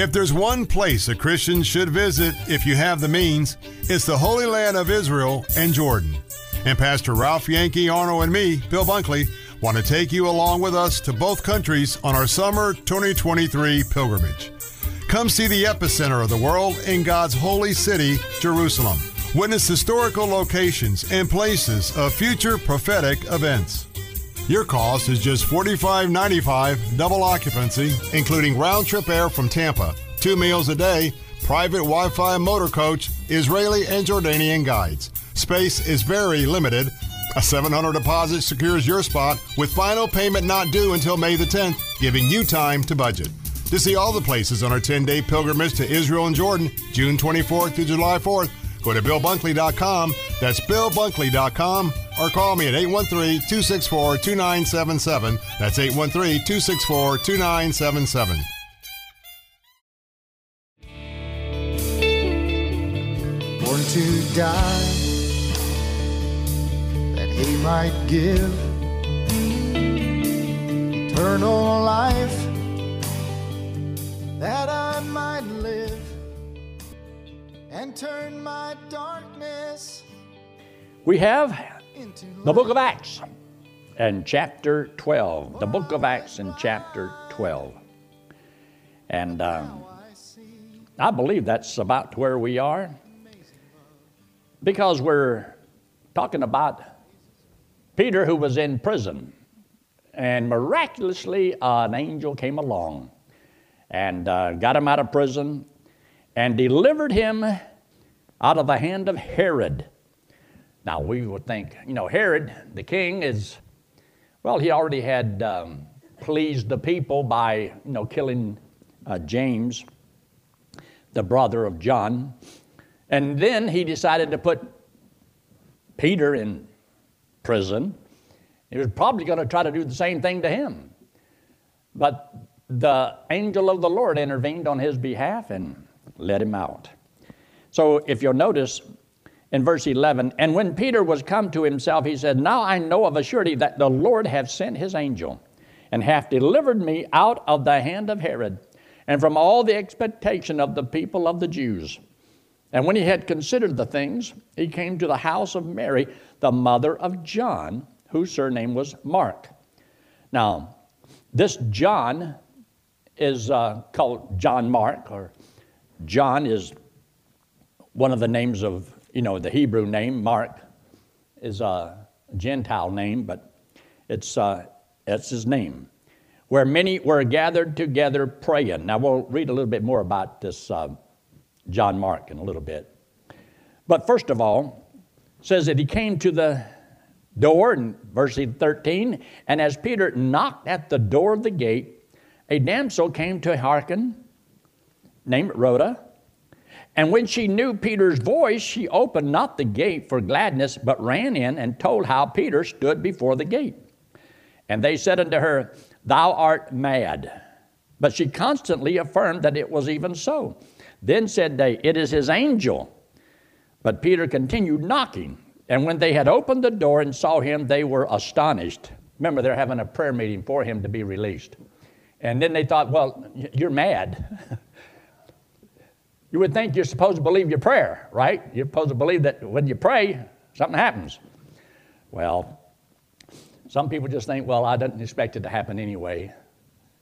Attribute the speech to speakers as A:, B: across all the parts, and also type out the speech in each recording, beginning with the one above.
A: If there's one place a Christian should visit if you have the means, it's the Holy Land of Israel and Jordan. And Pastor Ralph Yankee Arnold, and me, Bill Bunkley, want to take you along with us to both countries on our summer 2023 pilgrimage. Come see the epicenter of the world in God's holy city, Jerusalem. Witness historical locations and places of future prophetic events. Your cost is just $45.95 double occupancy, including round trip air from Tampa, two meals a day, private Wi Fi motor coach, Israeli and Jordanian guides. Space is very limited. A 700 deposit secures your spot with final payment not due until May the 10th, giving you time to budget. To see all the places on our 10 day pilgrimage to Israel and Jordan, June 24th to July 4th, go to BillBunkley.com. That's BillBunkley.com or call me at 813 264 2977. That's 813 264 2977.
B: Born to die, that he might give eternal life, that I might live and turn my darkness
C: We have
B: into
C: the book of Acts and chapter 12. The book of Acts and chapter 12. And um, I believe that's about where we are because we're talking about Peter who was in prison. And miraculously, uh, an angel came along and uh, got him out of prison and delivered him out of the hand of Herod. Now, we would think, you know, Herod, the king, is, well, he already had um, pleased the people by, you know, killing uh, James, the brother of John. And then he decided to put Peter in prison. He was probably going to try to do the same thing to him. But the angel of the Lord intervened on his behalf and let him out. So if you'll notice in verse 11, and when Peter was come to himself, he said, Now I know of a surety that the Lord hath sent his angel, and hath delivered me out of the hand of Herod, and from all the expectation of the people of the Jews. And when he had considered the things, he came to the house of Mary, the mother of John, whose surname was Mark. Now, this John is uh, called John Mark, or John is one of the names of, you know, the Hebrew name. Mark is a Gentile name, but it's, uh, it's his name. Where many were gathered together praying. Now, we'll read a little bit more about this uh, John Mark in a little bit. But first of all, says that he came to the door in verse 13, and as Peter knocked at the door of the gate, a damsel came to hearken, named Rhoda. And when she knew Peter's voice, she opened not the gate for gladness, but ran in and told how Peter stood before the gate. And they said unto her, Thou art mad. But she constantly affirmed that it was even so. Then said they, It is his angel. But Peter continued knocking. And when they had opened the door and saw him, they were astonished. Remember, they're having a prayer meeting for him to be released. And then they thought, Well, you're mad. you would think you're supposed to believe your prayer, right? You're supposed to believe that when you pray, something happens. Well, some people just think, well, I didn't expect it to happen anyway.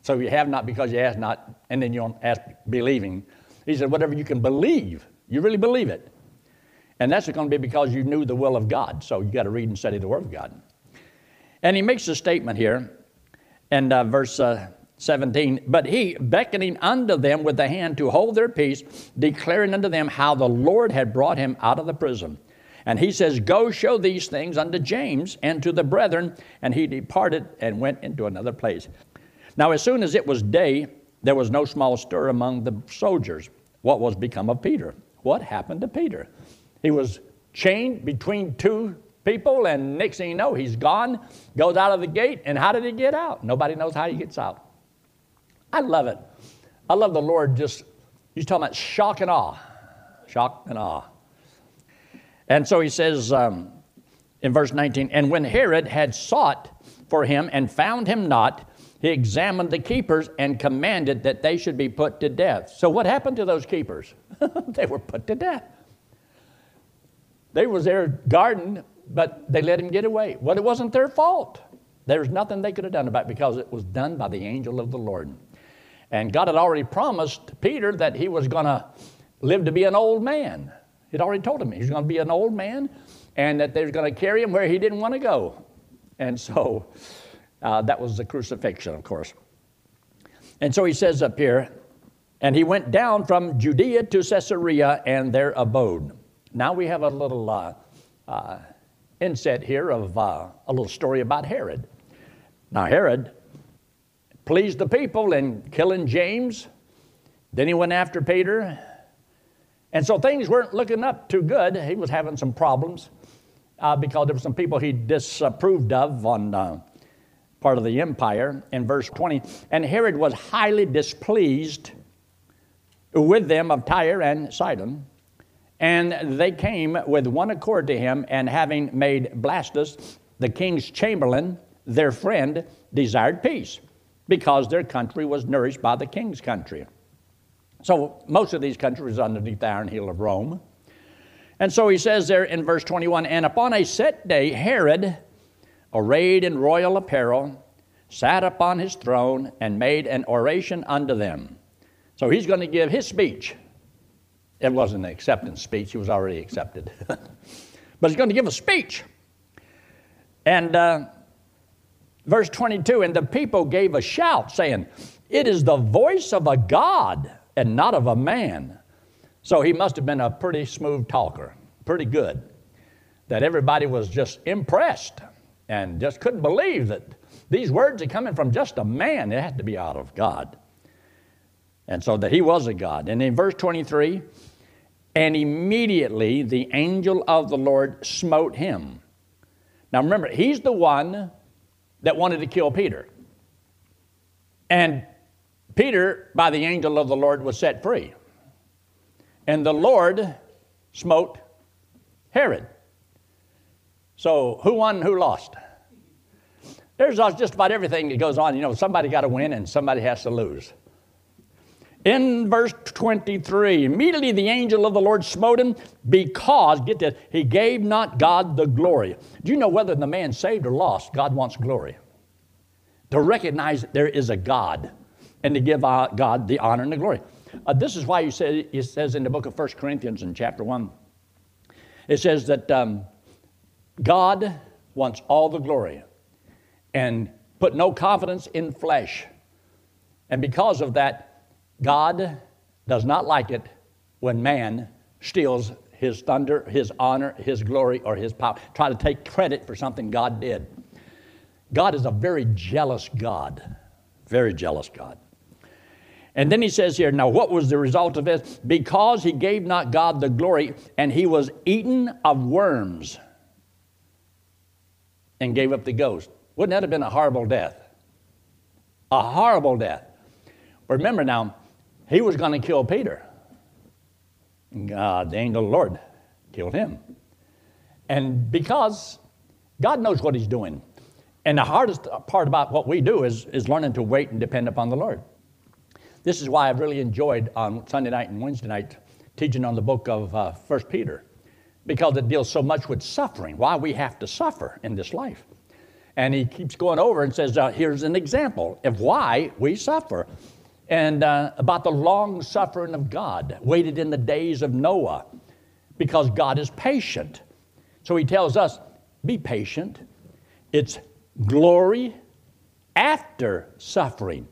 C: So you have not because you ask not, and then you don't ask believing. He said, whatever you can believe, you really believe it. And that's going to be because you knew the will of God. So you got to read and study the Word of God. And he makes a statement here and uh, verse uh, 17. But he, beckoning unto them with the hand to hold their peace, declaring unto them how the Lord had brought him out of the prison. And he says, Go show these things unto James and to the brethren. And he departed and went into another place. Now, as soon as it was day, there was no small stir among the soldiers. What was become of Peter? What happened to Peter? He was chained between two people, and next thing you know, he's gone, goes out of the gate, and how did he get out? Nobody knows how he gets out. I love it. I love the Lord just, he's talking about shock and awe. Shock and awe. And so he says um, in verse 19, and when Herod had sought for him and found him not, he examined the keepers and commanded that they should be put to death. So what happened to those keepers? they were put to death. They was their garden, but they let him get away. Well, it wasn't their fault. There was nothing they could have done about it because it was done by the angel of the Lord. And God had already promised Peter that he was going to live to be an old man. He'd already told him he was going to be an old man and that they were going to carry him where he didn't want to go. And so uh, that was the crucifixion, of course. And so he says up here, and he went down from Judea to Caesarea and there abode. Now we have a little uh, uh, inset here of uh, a little story about Herod. Now, Herod pleased the people in killing James. Then he went after Peter. And so things weren't looking up too good. He was having some problems uh, because there were some people he disapproved of on uh, part of the empire. In verse 20, and Herod was highly displeased with them of Tyre and Sidon. And they came with one accord to him, and having made Blastus, the king's chamberlain, their friend, desired peace, because their country was nourished by the king's country. So most of these countries underneath the iron heel of Rome. And so he says there in verse 21 And upon a set day, Herod, arrayed in royal apparel, sat upon his throne and made an oration unto them. So he's going to give his speech. It wasn't an acceptance speech, he was already accepted. but he's going to give a speech. And uh, verse 22 And the people gave a shout, saying, It is the voice of a God and not of a man. So he must have been a pretty smooth talker, pretty good, that everybody was just impressed and just couldn't believe that these words are coming from just a man. It had to be out of God. And so that he was a God. And in verse 23, and immediately the angel of the Lord smote him. Now remember, he's the one that wanted to kill Peter. And Peter, by the angel of the Lord, was set free. And the Lord smote Herod. So who won, who lost? There's just about everything that goes on. You know, somebody got to win and somebody has to lose. In verse 23, immediately the angel of the Lord smote him because, get this, he gave not God the glory. Do you know whether the man saved or lost? God wants glory. To recognize that there is a God and to give uh, God the honor and the glory. Uh, this is why you say, it says in the book of 1 Corinthians in chapter 1, it says that um, God wants all the glory and put no confidence in flesh. And because of that, God does not like it when man steals his thunder, his honor, his glory, or his power, try to take credit for something God did. God is a very jealous God, very jealous God. And then he says here, now what was the result of this? Because he gave not God the glory, and he was eaten of worms and gave up the ghost. Wouldn't that have been a horrible death? A horrible death. Remember now, he was going to kill Peter. God, the angel of the Lord killed him. And because God knows what he's doing. And the hardest part about what we do is, is learning to wait and depend upon the Lord. This is why I've really enjoyed on Sunday night and Wednesday night teaching on the book of uh, 1 Peter, because it deals so much with suffering, why we have to suffer in this life. And he keeps going over and says, uh, here's an example of why we suffer. And uh, about the long suffering of God, waited in the days of Noah, because God is patient. So he tells us, be patient. It's glory after suffering.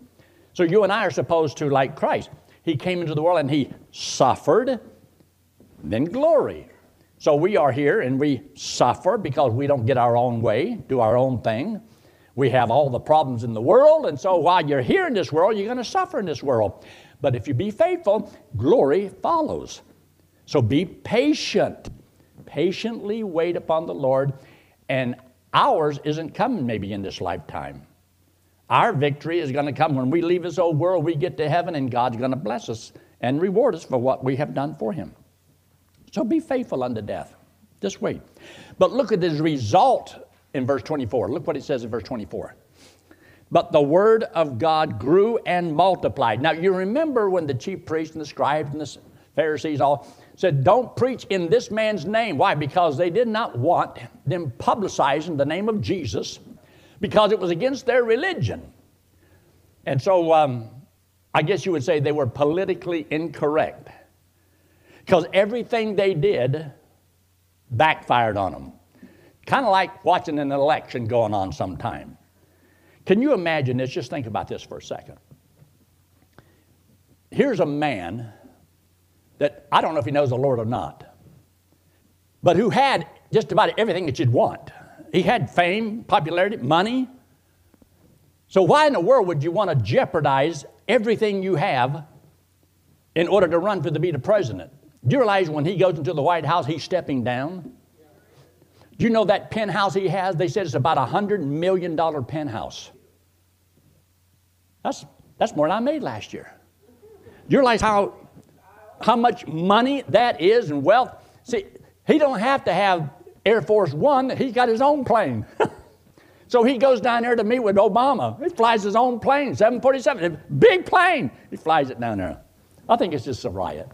C: So you and I are supposed to, like Christ, He came into the world and He suffered, then glory. So we are here and we suffer because we don't get our own way, do our own thing. We have all the problems in the world, and so while you're here in this world, you're going to suffer in this world. But if you be faithful, glory follows. So be patient. Patiently wait upon the Lord, and ours isn't coming maybe in this lifetime. Our victory is going to come when we leave this old world, we get to heaven, and God's going to bless us and reward us for what we have done for Him. So be faithful unto death. Just wait. But look at this result in verse 24. Look what it says in verse 24. But the word of God grew and multiplied. Now, you remember when the chief priests and the scribes and the Pharisees all said, Don't preach in this man's name. Why? Because they did not want them publicizing the name of Jesus because it was against their religion. And so um, I guess you would say they were politically incorrect because everything they did backfired on them. Kind of like watching an election going on sometime. Can you imagine this? Just think about this for a second. Here's a man that I don't know if he knows the Lord or not, but who had just about everything that you'd want. He had fame, popularity, money. So, why in the world would you want to jeopardize everything you have in order to run for the be the president? Do you realize when he goes into the White House, he's stepping down? Do you know that penthouse he has? They said it's about a $100 million penthouse. That's, that's more than I made last year. Do you realize how, how much money that is and wealth? See, he don't have to have Air Force One. He's got his own plane. so he goes down there to meet with Obama. He flies his own plane, 747, big plane. He flies it down there. I think it's just a riot.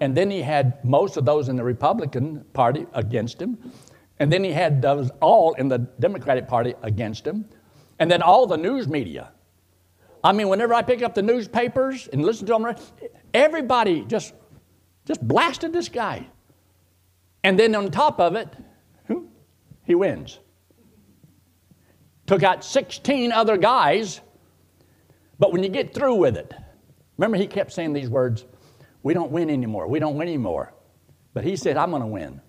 C: And then he had most of those in the Republican Party against him. And then he had those all in the Democratic Party against him. And then all the news media. I mean, whenever I pick up the newspapers and listen to them, everybody just, just blasted this guy. And then on top of it, he wins. Took out 16 other guys, but when you get through with it, remember he kept saying these words we don't win anymore. We don't win anymore. But he said, I'm going to win.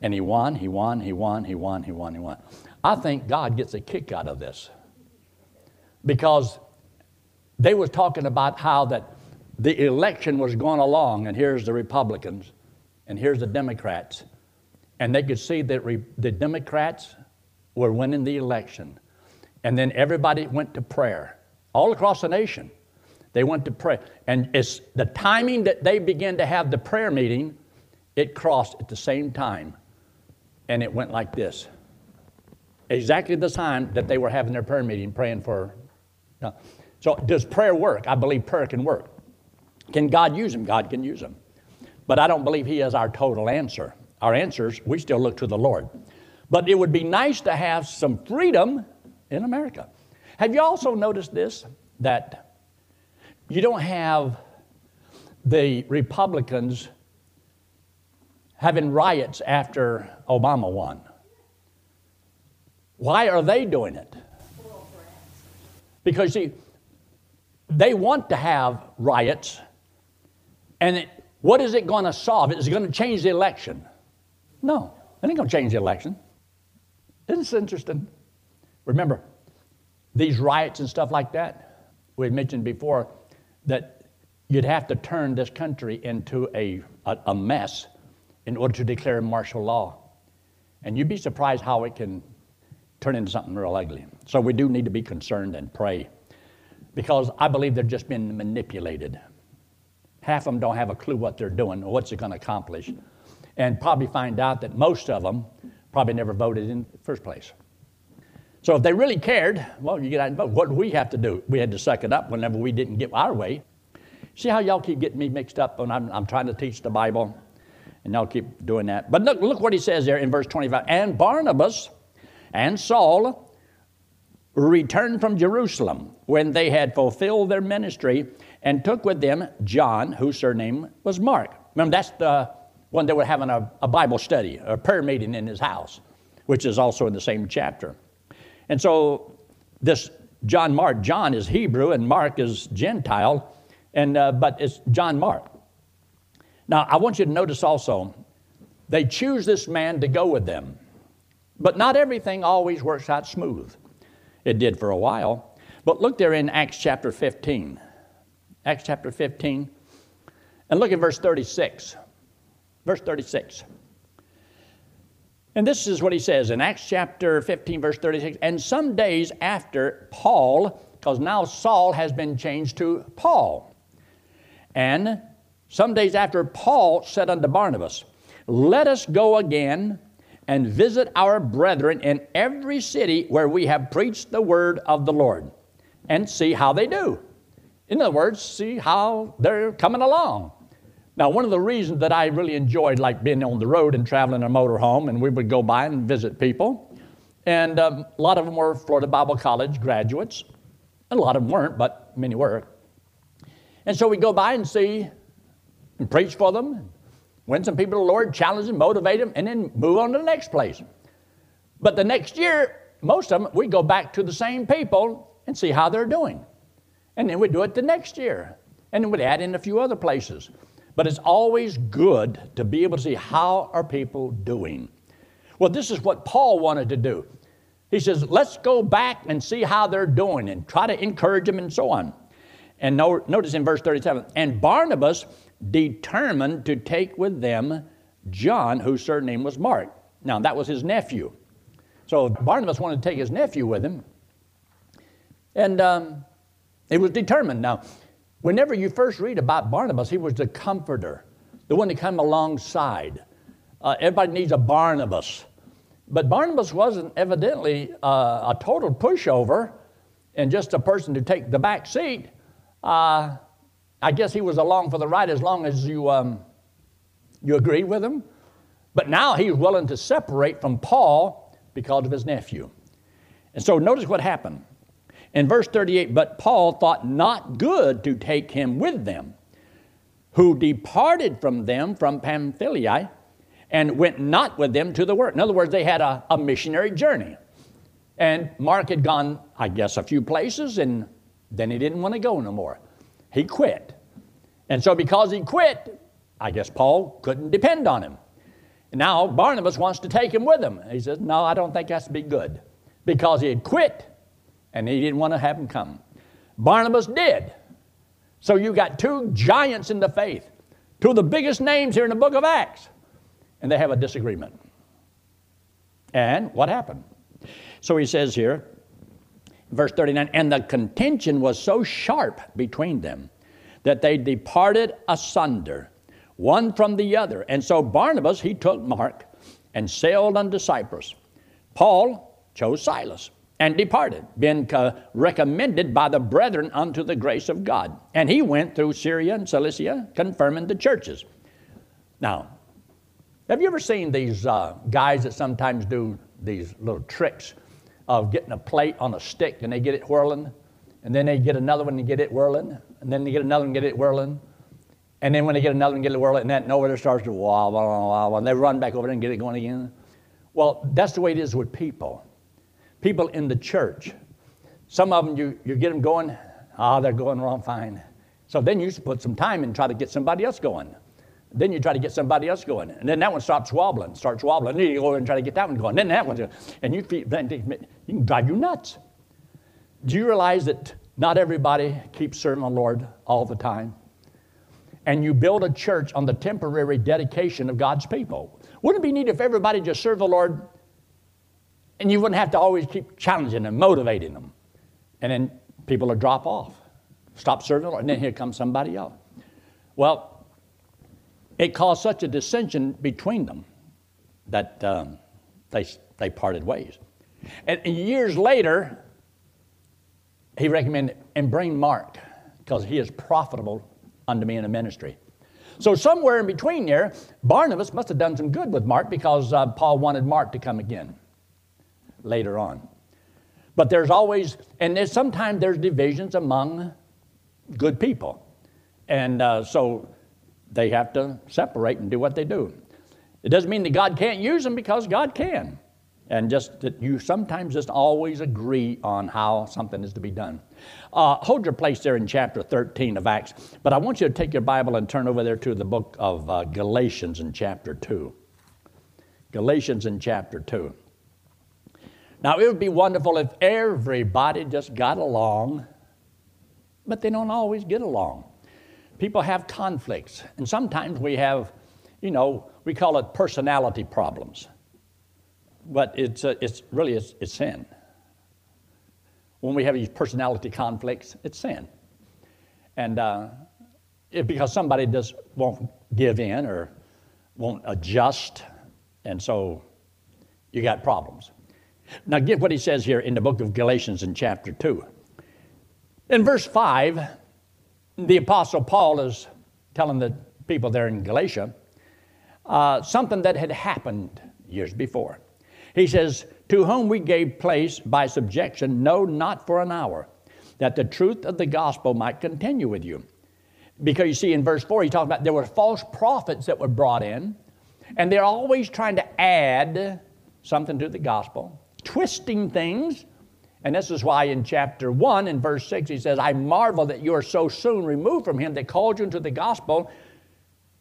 C: And he won, he won, he won, he won, he won, he won. I think God gets a kick out of this. Because they was talking about how that the election was going along, and here's the Republicans, and here's the Democrats. And they could see that re- the Democrats were winning the election. And then everybody went to prayer all across the nation. They went to pray. And it's the timing that they began to have the prayer meeting, it crossed at the same time. And it went like this. Exactly the time that they were having their prayer meeting, praying for. Uh, so, does prayer work? I believe prayer can work. Can God use them? God can use them. But I don't believe He is our total answer. Our answers, we still look to the Lord. But it would be nice to have some freedom in America. Have you also noticed this? That you don't have the Republicans having riots after Obama won. Why are they doing it? Because, see, they want to have riots, and it, what is it going to solve? Is it going to change the election? No, it ain't going to change the election. Isn't this interesting? Remember, these riots and stuff like that, we mentioned before, that you'd have to turn this country into a, a, a mess in order to declare martial law. And you'd be surprised how it can turn into something real ugly. So we do need to be concerned and pray because I believe they're just being manipulated. Half of them don't have a clue what they're doing or what's it going to accomplish, and probably find out that most of them probably never voted in the first place. So if they really cared, well, you get out and vote. What do we have to do? We had to suck it up whenever we didn't get our way. See how y'all keep getting me mixed up when I'm, I'm trying to teach the Bible? And y'all keep doing that. But look, look what he says there in verse 25. And Barnabas and Saul returned from Jerusalem when they had fulfilled their ministry and took with them John, whose surname was Mark. Remember, that's the one that were having a, a Bible study, a prayer meeting in his house, which is also in the same chapter. And so this John Mark, John is Hebrew and Mark is Gentile, and, uh, but it's John Mark. Now, I want you to notice also, they choose this man to go with them. But not everything always works out smooth. It did for a while. But look there in Acts chapter 15. Acts chapter 15. And look at verse 36. Verse 36. And this is what he says in Acts chapter 15, verse 36. And some days after Paul, because now Saul has been changed to Paul. And some days after Paul said unto Barnabas, Let us go again and visit our brethren in every city where we have preached the word of the Lord and see how they do. In other words, see how they're coming along. Now, one of the reasons that I really enjoyed like being on the road and traveling in a motorhome, and we would go by and visit people, and um, a lot of them were Florida Bible College graduates, and a lot of them weren't, but many were. And so we go by and see and preach for them, win some people to the Lord, challenge them, motivate them, and then move on to the next place. But the next year, most of them, we go back to the same people and see how they're doing. And then we do it the next year. And then we'd add in a few other places. But it's always good to be able to see how are people doing. Well, this is what Paul wanted to do. He says, let's go back and see how they're doing and try to encourage them and so on. And notice in verse 37 and Barnabas determined to take with them John, whose surname was Mark. Now, that was his nephew. So Barnabas wanted to take his nephew with him. And um, it was determined. Now, whenever you first read about Barnabas, he was the comforter, the one to come alongside. Uh, everybody needs a Barnabas. But Barnabas wasn't evidently uh, a total pushover and just a person to take the back seat. Uh, I guess he was along for the ride as long as you, um, you agreed with him. But now he's willing to separate from Paul because of his nephew. And so notice what happened. In verse 38, but Paul thought not good to take him with them, who departed from them from Pamphylia and went not with them to the work. In other words, they had a, a missionary journey. And Mark had gone, I guess, a few places, and then he didn't want to go no more. He quit. And so, because he quit, I guess Paul couldn't depend on him. Now Barnabas wants to take him with him. He says, No, I don't think that's be good. Because he had quit and he didn't want to have him come. Barnabas did. So you got two giants in the faith, two of the biggest names here in the book of Acts, and they have a disagreement. And what happened? So he says here, verse 39, and the contention was so sharp between them that they departed asunder, one from the other. And so Barnabas, he took Mark and sailed unto Cyprus. Paul chose Silas and departed, being recommended by the brethren unto the grace of God. And he went through Syria and Cilicia, confirming the churches. Now, have you ever seen these uh, guys that sometimes do these little tricks of getting a plate on a stick and they get it whirling, and then they get another one and get it whirling, and then they get another one and get it whirling, and then when they get another one and get it whirling, and then over there starts to wow, and they run back over there and get it going again. Well, that's the way it is with people people in the church. Some of them, you, you get them going, ah, oh, they're going wrong fine. So then you should put some time and try to get somebody else going. Then you try to get somebody else going. And then that one stops wobbling, starts wobbling. Then you go and try to get that one going. Then that one. And you, you can drive you nuts. Do you realize that not everybody keeps serving the Lord all the time? And you build a church on the temporary dedication of God's people. Wouldn't it be neat if everybody just served the Lord and you wouldn't have to always keep challenging them, motivating them. And then people will drop off, stop serving the Lord, and then here comes somebody else. Well, it caused such a dissension between them that um, they, they parted ways. And years later, he recommended, and bring Mark, because he is profitable unto me in the ministry. So somewhere in between there, Barnabas must have done some good with Mark because uh, Paul wanted Mark to come again later on. But there's always, and there's, sometimes there's divisions among good people. And uh, so they have to separate and do what they do. It doesn't mean that God can't use them because God can. And just that you sometimes just always agree on how something is to be done. Uh, hold your place there in chapter 13 of Acts, but I want you to take your Bible and turn over there to the book of uh, Galatians in chapter 2. Galatians in chapter 2. Now, it would be wonderful if everybody just got along, but they don't always get along. People have conflicts, and sometimes we have, you know, we call it personality problems. But it's, uh, it's really it's, it's sin. When we have these personality conflicts, it's sin. And uh, it, because somebody just won't give in or won't adjust, and so you got problems. Now, get what he says here in the book of Galatians in chapter 2. In verse 5, the Apostle Paul is telling the people there in Galatia uh, something that had happened years before. He says, To whom we gave place by subjection, no, not for an hour, that the truth of the gospel might continue with you. Because you see, in verse 4, he talks about there were false prophets that were brought in, and they're always trying to add something to the gospel, twisting things. And this is why in chapter 1, in verse 6, he says, I marvel that you are so soon removed from him that called you into the gospel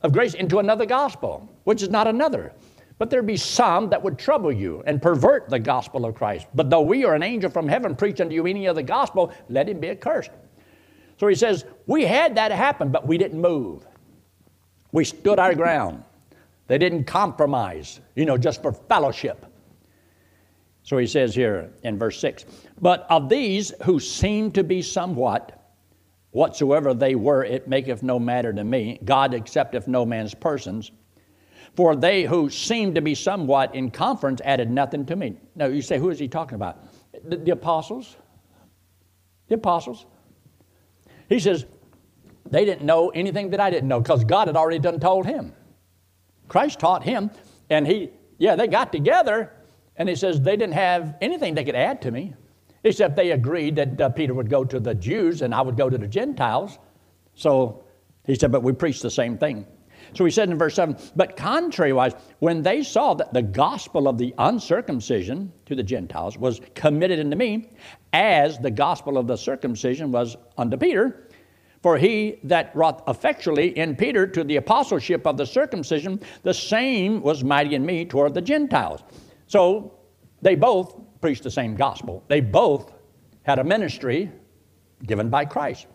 C: of grace, into another gospel, which is not another. But there be some that would trouble you and pervert the gospel of Christ. But though we are an angel from heaven preach unto you any other gospel, let him be accursed. So he says, We had that happen, but we didn't move. We stood our ground. They didn't compromise, you know, just for fellowship. So he says here in verse 6 But of these who seem to be somewhat, whatsoever they were, it maketh no matter to me. God accepteth no man's persons. For they who seemed to be somewhat in conference added nothing to me. Now you say, who is he talking about? The, the apostles. The apostles. He says, they didn't know anything that I didn't know because God had already done told him. Christ taught him, and he, yeah, they got together, and he says they didn't have anything they could add to me, except they agreed that uh, Peter would go to the Jews and I would go to the Gentiles. So he said, but we preach the same thing. So he said in verse 7 But contrariwise, when they saw that the gospel of the uncircumcision to the Gentiles was committed unto me, as the gospel of the circumcision was unto Peter, for he that wrought effectually in Peter to the apostleship of the circumcision, the same was mighty in me toward the Gentiles. So they both preached the same gospel. They both had a ministry given by Christ.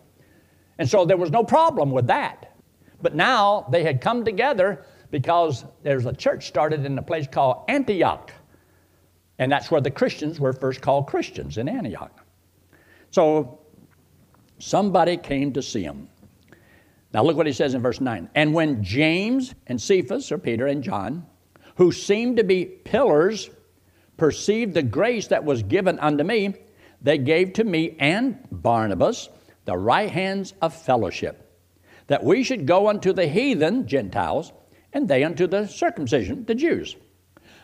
C: And so there was no problem with that. But now they had come together because there's a church started in a place called Antioch. And that's where the Christians were first called Christians in Antioch. So somebody came to see him. Now look what he says in verse 9. And when James and Cephas, or Peter and John, who seemed to be pillars, perceived the grace that was given unto me, they gave to me and Barnabas the right hands of fellowship that we should go unto the heathen, Gentiles, and they unto the circumcision, the Jews.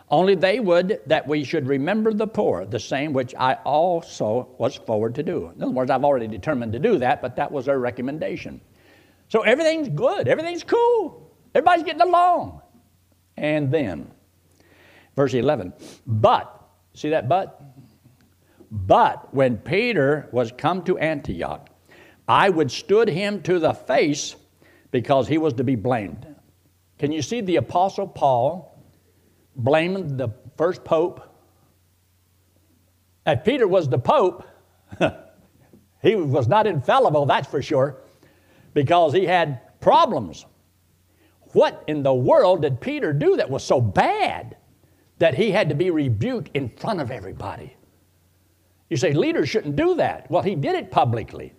C: Only they would that we should remember the poor, the same which I also was forward to do. In other words, I've already determined to do that, but that was their recommendation. So everything's good, everything's cool, everybody's getting along. And then, verse 11, but, see that but? But when Peter was come to Antioch, I withstood him to the face because he was to be blamed. Can you see the Apostle Paul blaming the first pope? If Peter was the pope, he was not infallible, that's for sure, because he had problems. What in the world did Peter do that was so bad that he had to be rebuked in front of everybody? You say leaders shouldn't do that. Well, he did it publicly.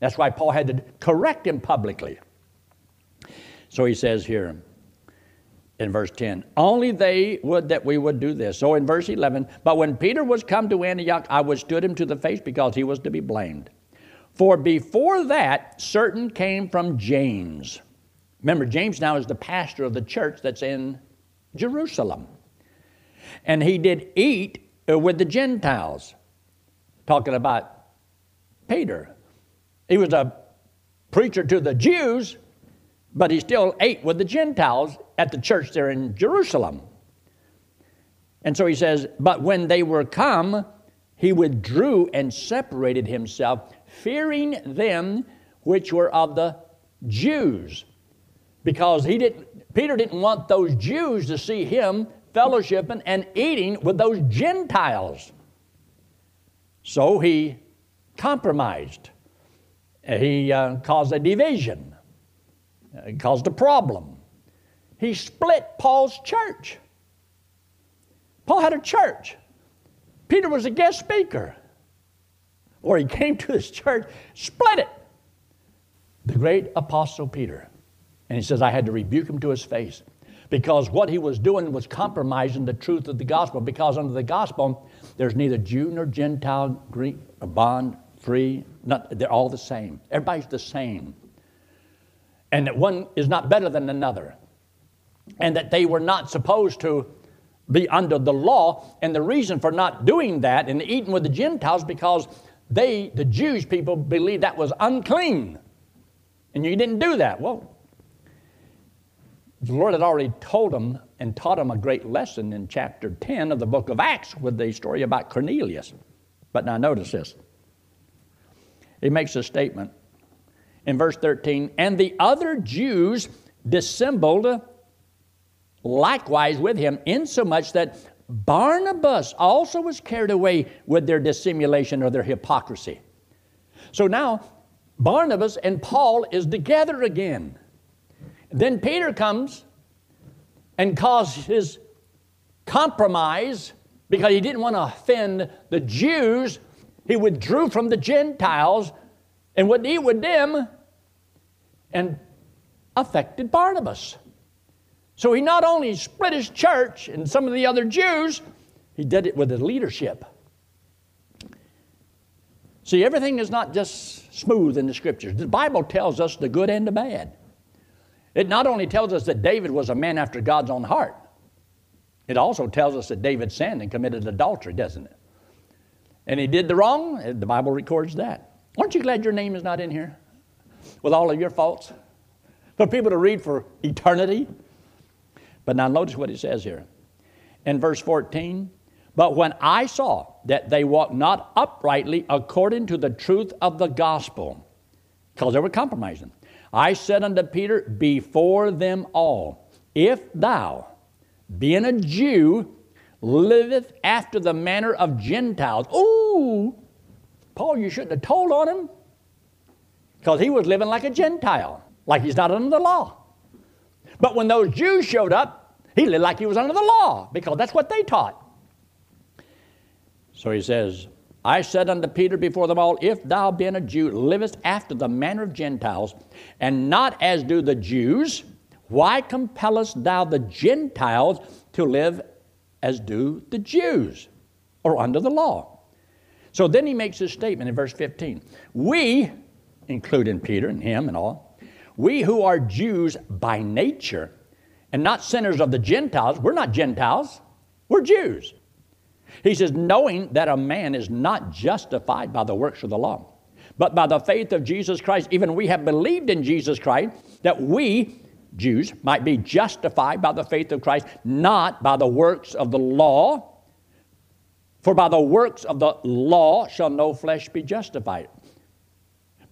C: That's why Paul had to correct him publicly. So he says here in verse 10, only they would that we would do this. So in verse 11, but when Peter was come to Antioch, I withstood him to the face because he was to be blamed. For before that, certain came from James. Remember, James now is the pastor of the church that's in Jerusalem. And he did eat with the Gentiles, talking about Peter. He was a preacher to the Jews, but he still ate with the Gentiles at the church there in Jerusalem. And so he says, But when they were come, he withdrew and separated himself, fearing them which were of the Jews. Because he didn't, Peter didn't want those Jews to see him fellowshipping and eating with those Gentiles. So he compromised. He uh, caused a division, he caused a problem. He split Paul's church. Paul had a church. Peter was a guest speaker. Or he came to his church, split it. The great apostle Peter. And he says, I had to rebuke him to his face. because what he was doing was compromising the truth of the gospel. Because under the gospel, there's neither Jew nor Gentile, Greek or bond, free. Not, they're all the same. Everybody's the same. And that one is not better than another. And that they were not supposed to be under the law. And the reason for not doing that and eating with the Gentiles because they, the Jewish people, believed that was unclean. And you didn't do that. Well, the Lord had already told them and taught them a great lesson in chapter 10 of the book of Acts with the story about Cornelius. But now notice this. He makes a statement in verse 13 and the other Jews dissembled likewise with him, insomuch that Barnabas also was carried away with their dissimulation or their hypocrisy. So now Barnabas and Paul is together again. Then Peter comes and causes his compromise because he didn't want to offend the Jews. He withdrew from the Gentiles and would eat with them and affected Barnabas. So he not only split his church and some of the other Jews, he did it with the leadership. See, everything is not just smooth in the scriptures. The Bible tells us the good and the bad. It not only tells us that David was a man after God's own heart, it also tells us that David sinned and committed adultery, doesn't it? And he did the wrong, the Bible records that. Aren't you glad your name is not in here with all of your faults? For people to read for eternity? But now notice what it says here. In verse 14, but when I saw that they walked not uprightly according to the truth of the gospel, because they were compromising, I said unto Peter, Before them all, if thou, being a Jew, liveth after the manner of Gentiles. Ooh, Paul, you shouldn't have told on him because he was living like a Gentile, like he's not under the law. But when those Jews showed up, he lived like he was under the law because that's what they taught. So he says, I said unto Peter before them all, If thou, being a Jew, livest after the manner of Gentiles, and not as do the Jews, why compellest thou the Gentiles to live as do the Jews, or under the law? So then he makes this statement in verse 15 We, including Peter and him and all, we who are Jews by nature, and not sinners of the Gentiles, we're not Gentiles, we're Jews. He says, knowing that a man is not justified by the works of the law, but by the faith of Jesus Christ, even we have believed in Jesus Christ, that we, Jews, might be justified by the faith of Christ, not by the works of the law. For by the works of the law shall no flesh be justified.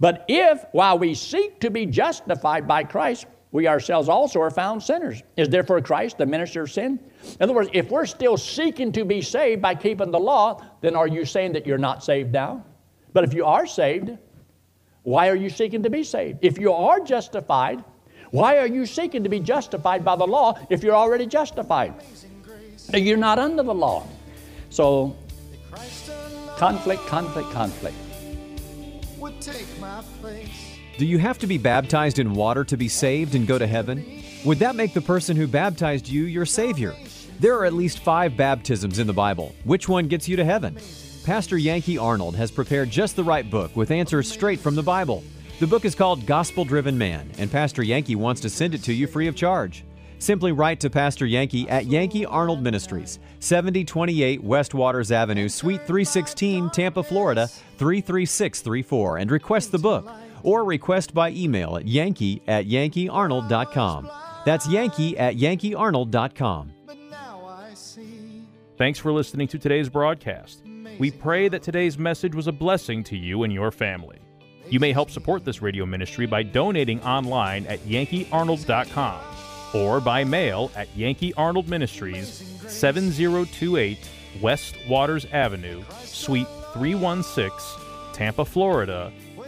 C: But if, while we seek to be justified by Christ, we ourselves also are found sinners. Is therefore Christ the minister of sin? In other words, if we're still seeking to be saved by keeping the law, then are you saying that you're not saved now? But if you are saved, why are you seeking to be saved? If you are justified, why are you seeking to be justified by the law if you're already justified? You're not under the law. So, conflict, conflict, conflict.
D: Do you have to be baptized in water to be saved and go to heaven? Would that make the person who baptized you your Savior? There are at least five baptisms in the Bible. Which one gets you to heaven? Pastor Yankee Arnold has prepared just the right book with answers straight from the Bible. The book is called Gospel Driven Man, and Pastor Yankee wants to send it to you free of charge. Simply write to Pastor Yankee at Yankee Arnold Ministries, 7028 West Waters Avenue, Suite 316, Tampa, Florida 33634, and request the book or request by email at yankee at yankeearnold.com. That's yankee at yankeearnold.com.
E: Thanks for listening to today's broadcast. We pray that today's message was a blessing to you and your family. You may help support this radio ministry by donating online at yankeearnold.com or by mail at Yankee Arnold Ministries, 7028 West Waters Avenue, Suite 316, Tampa, Florida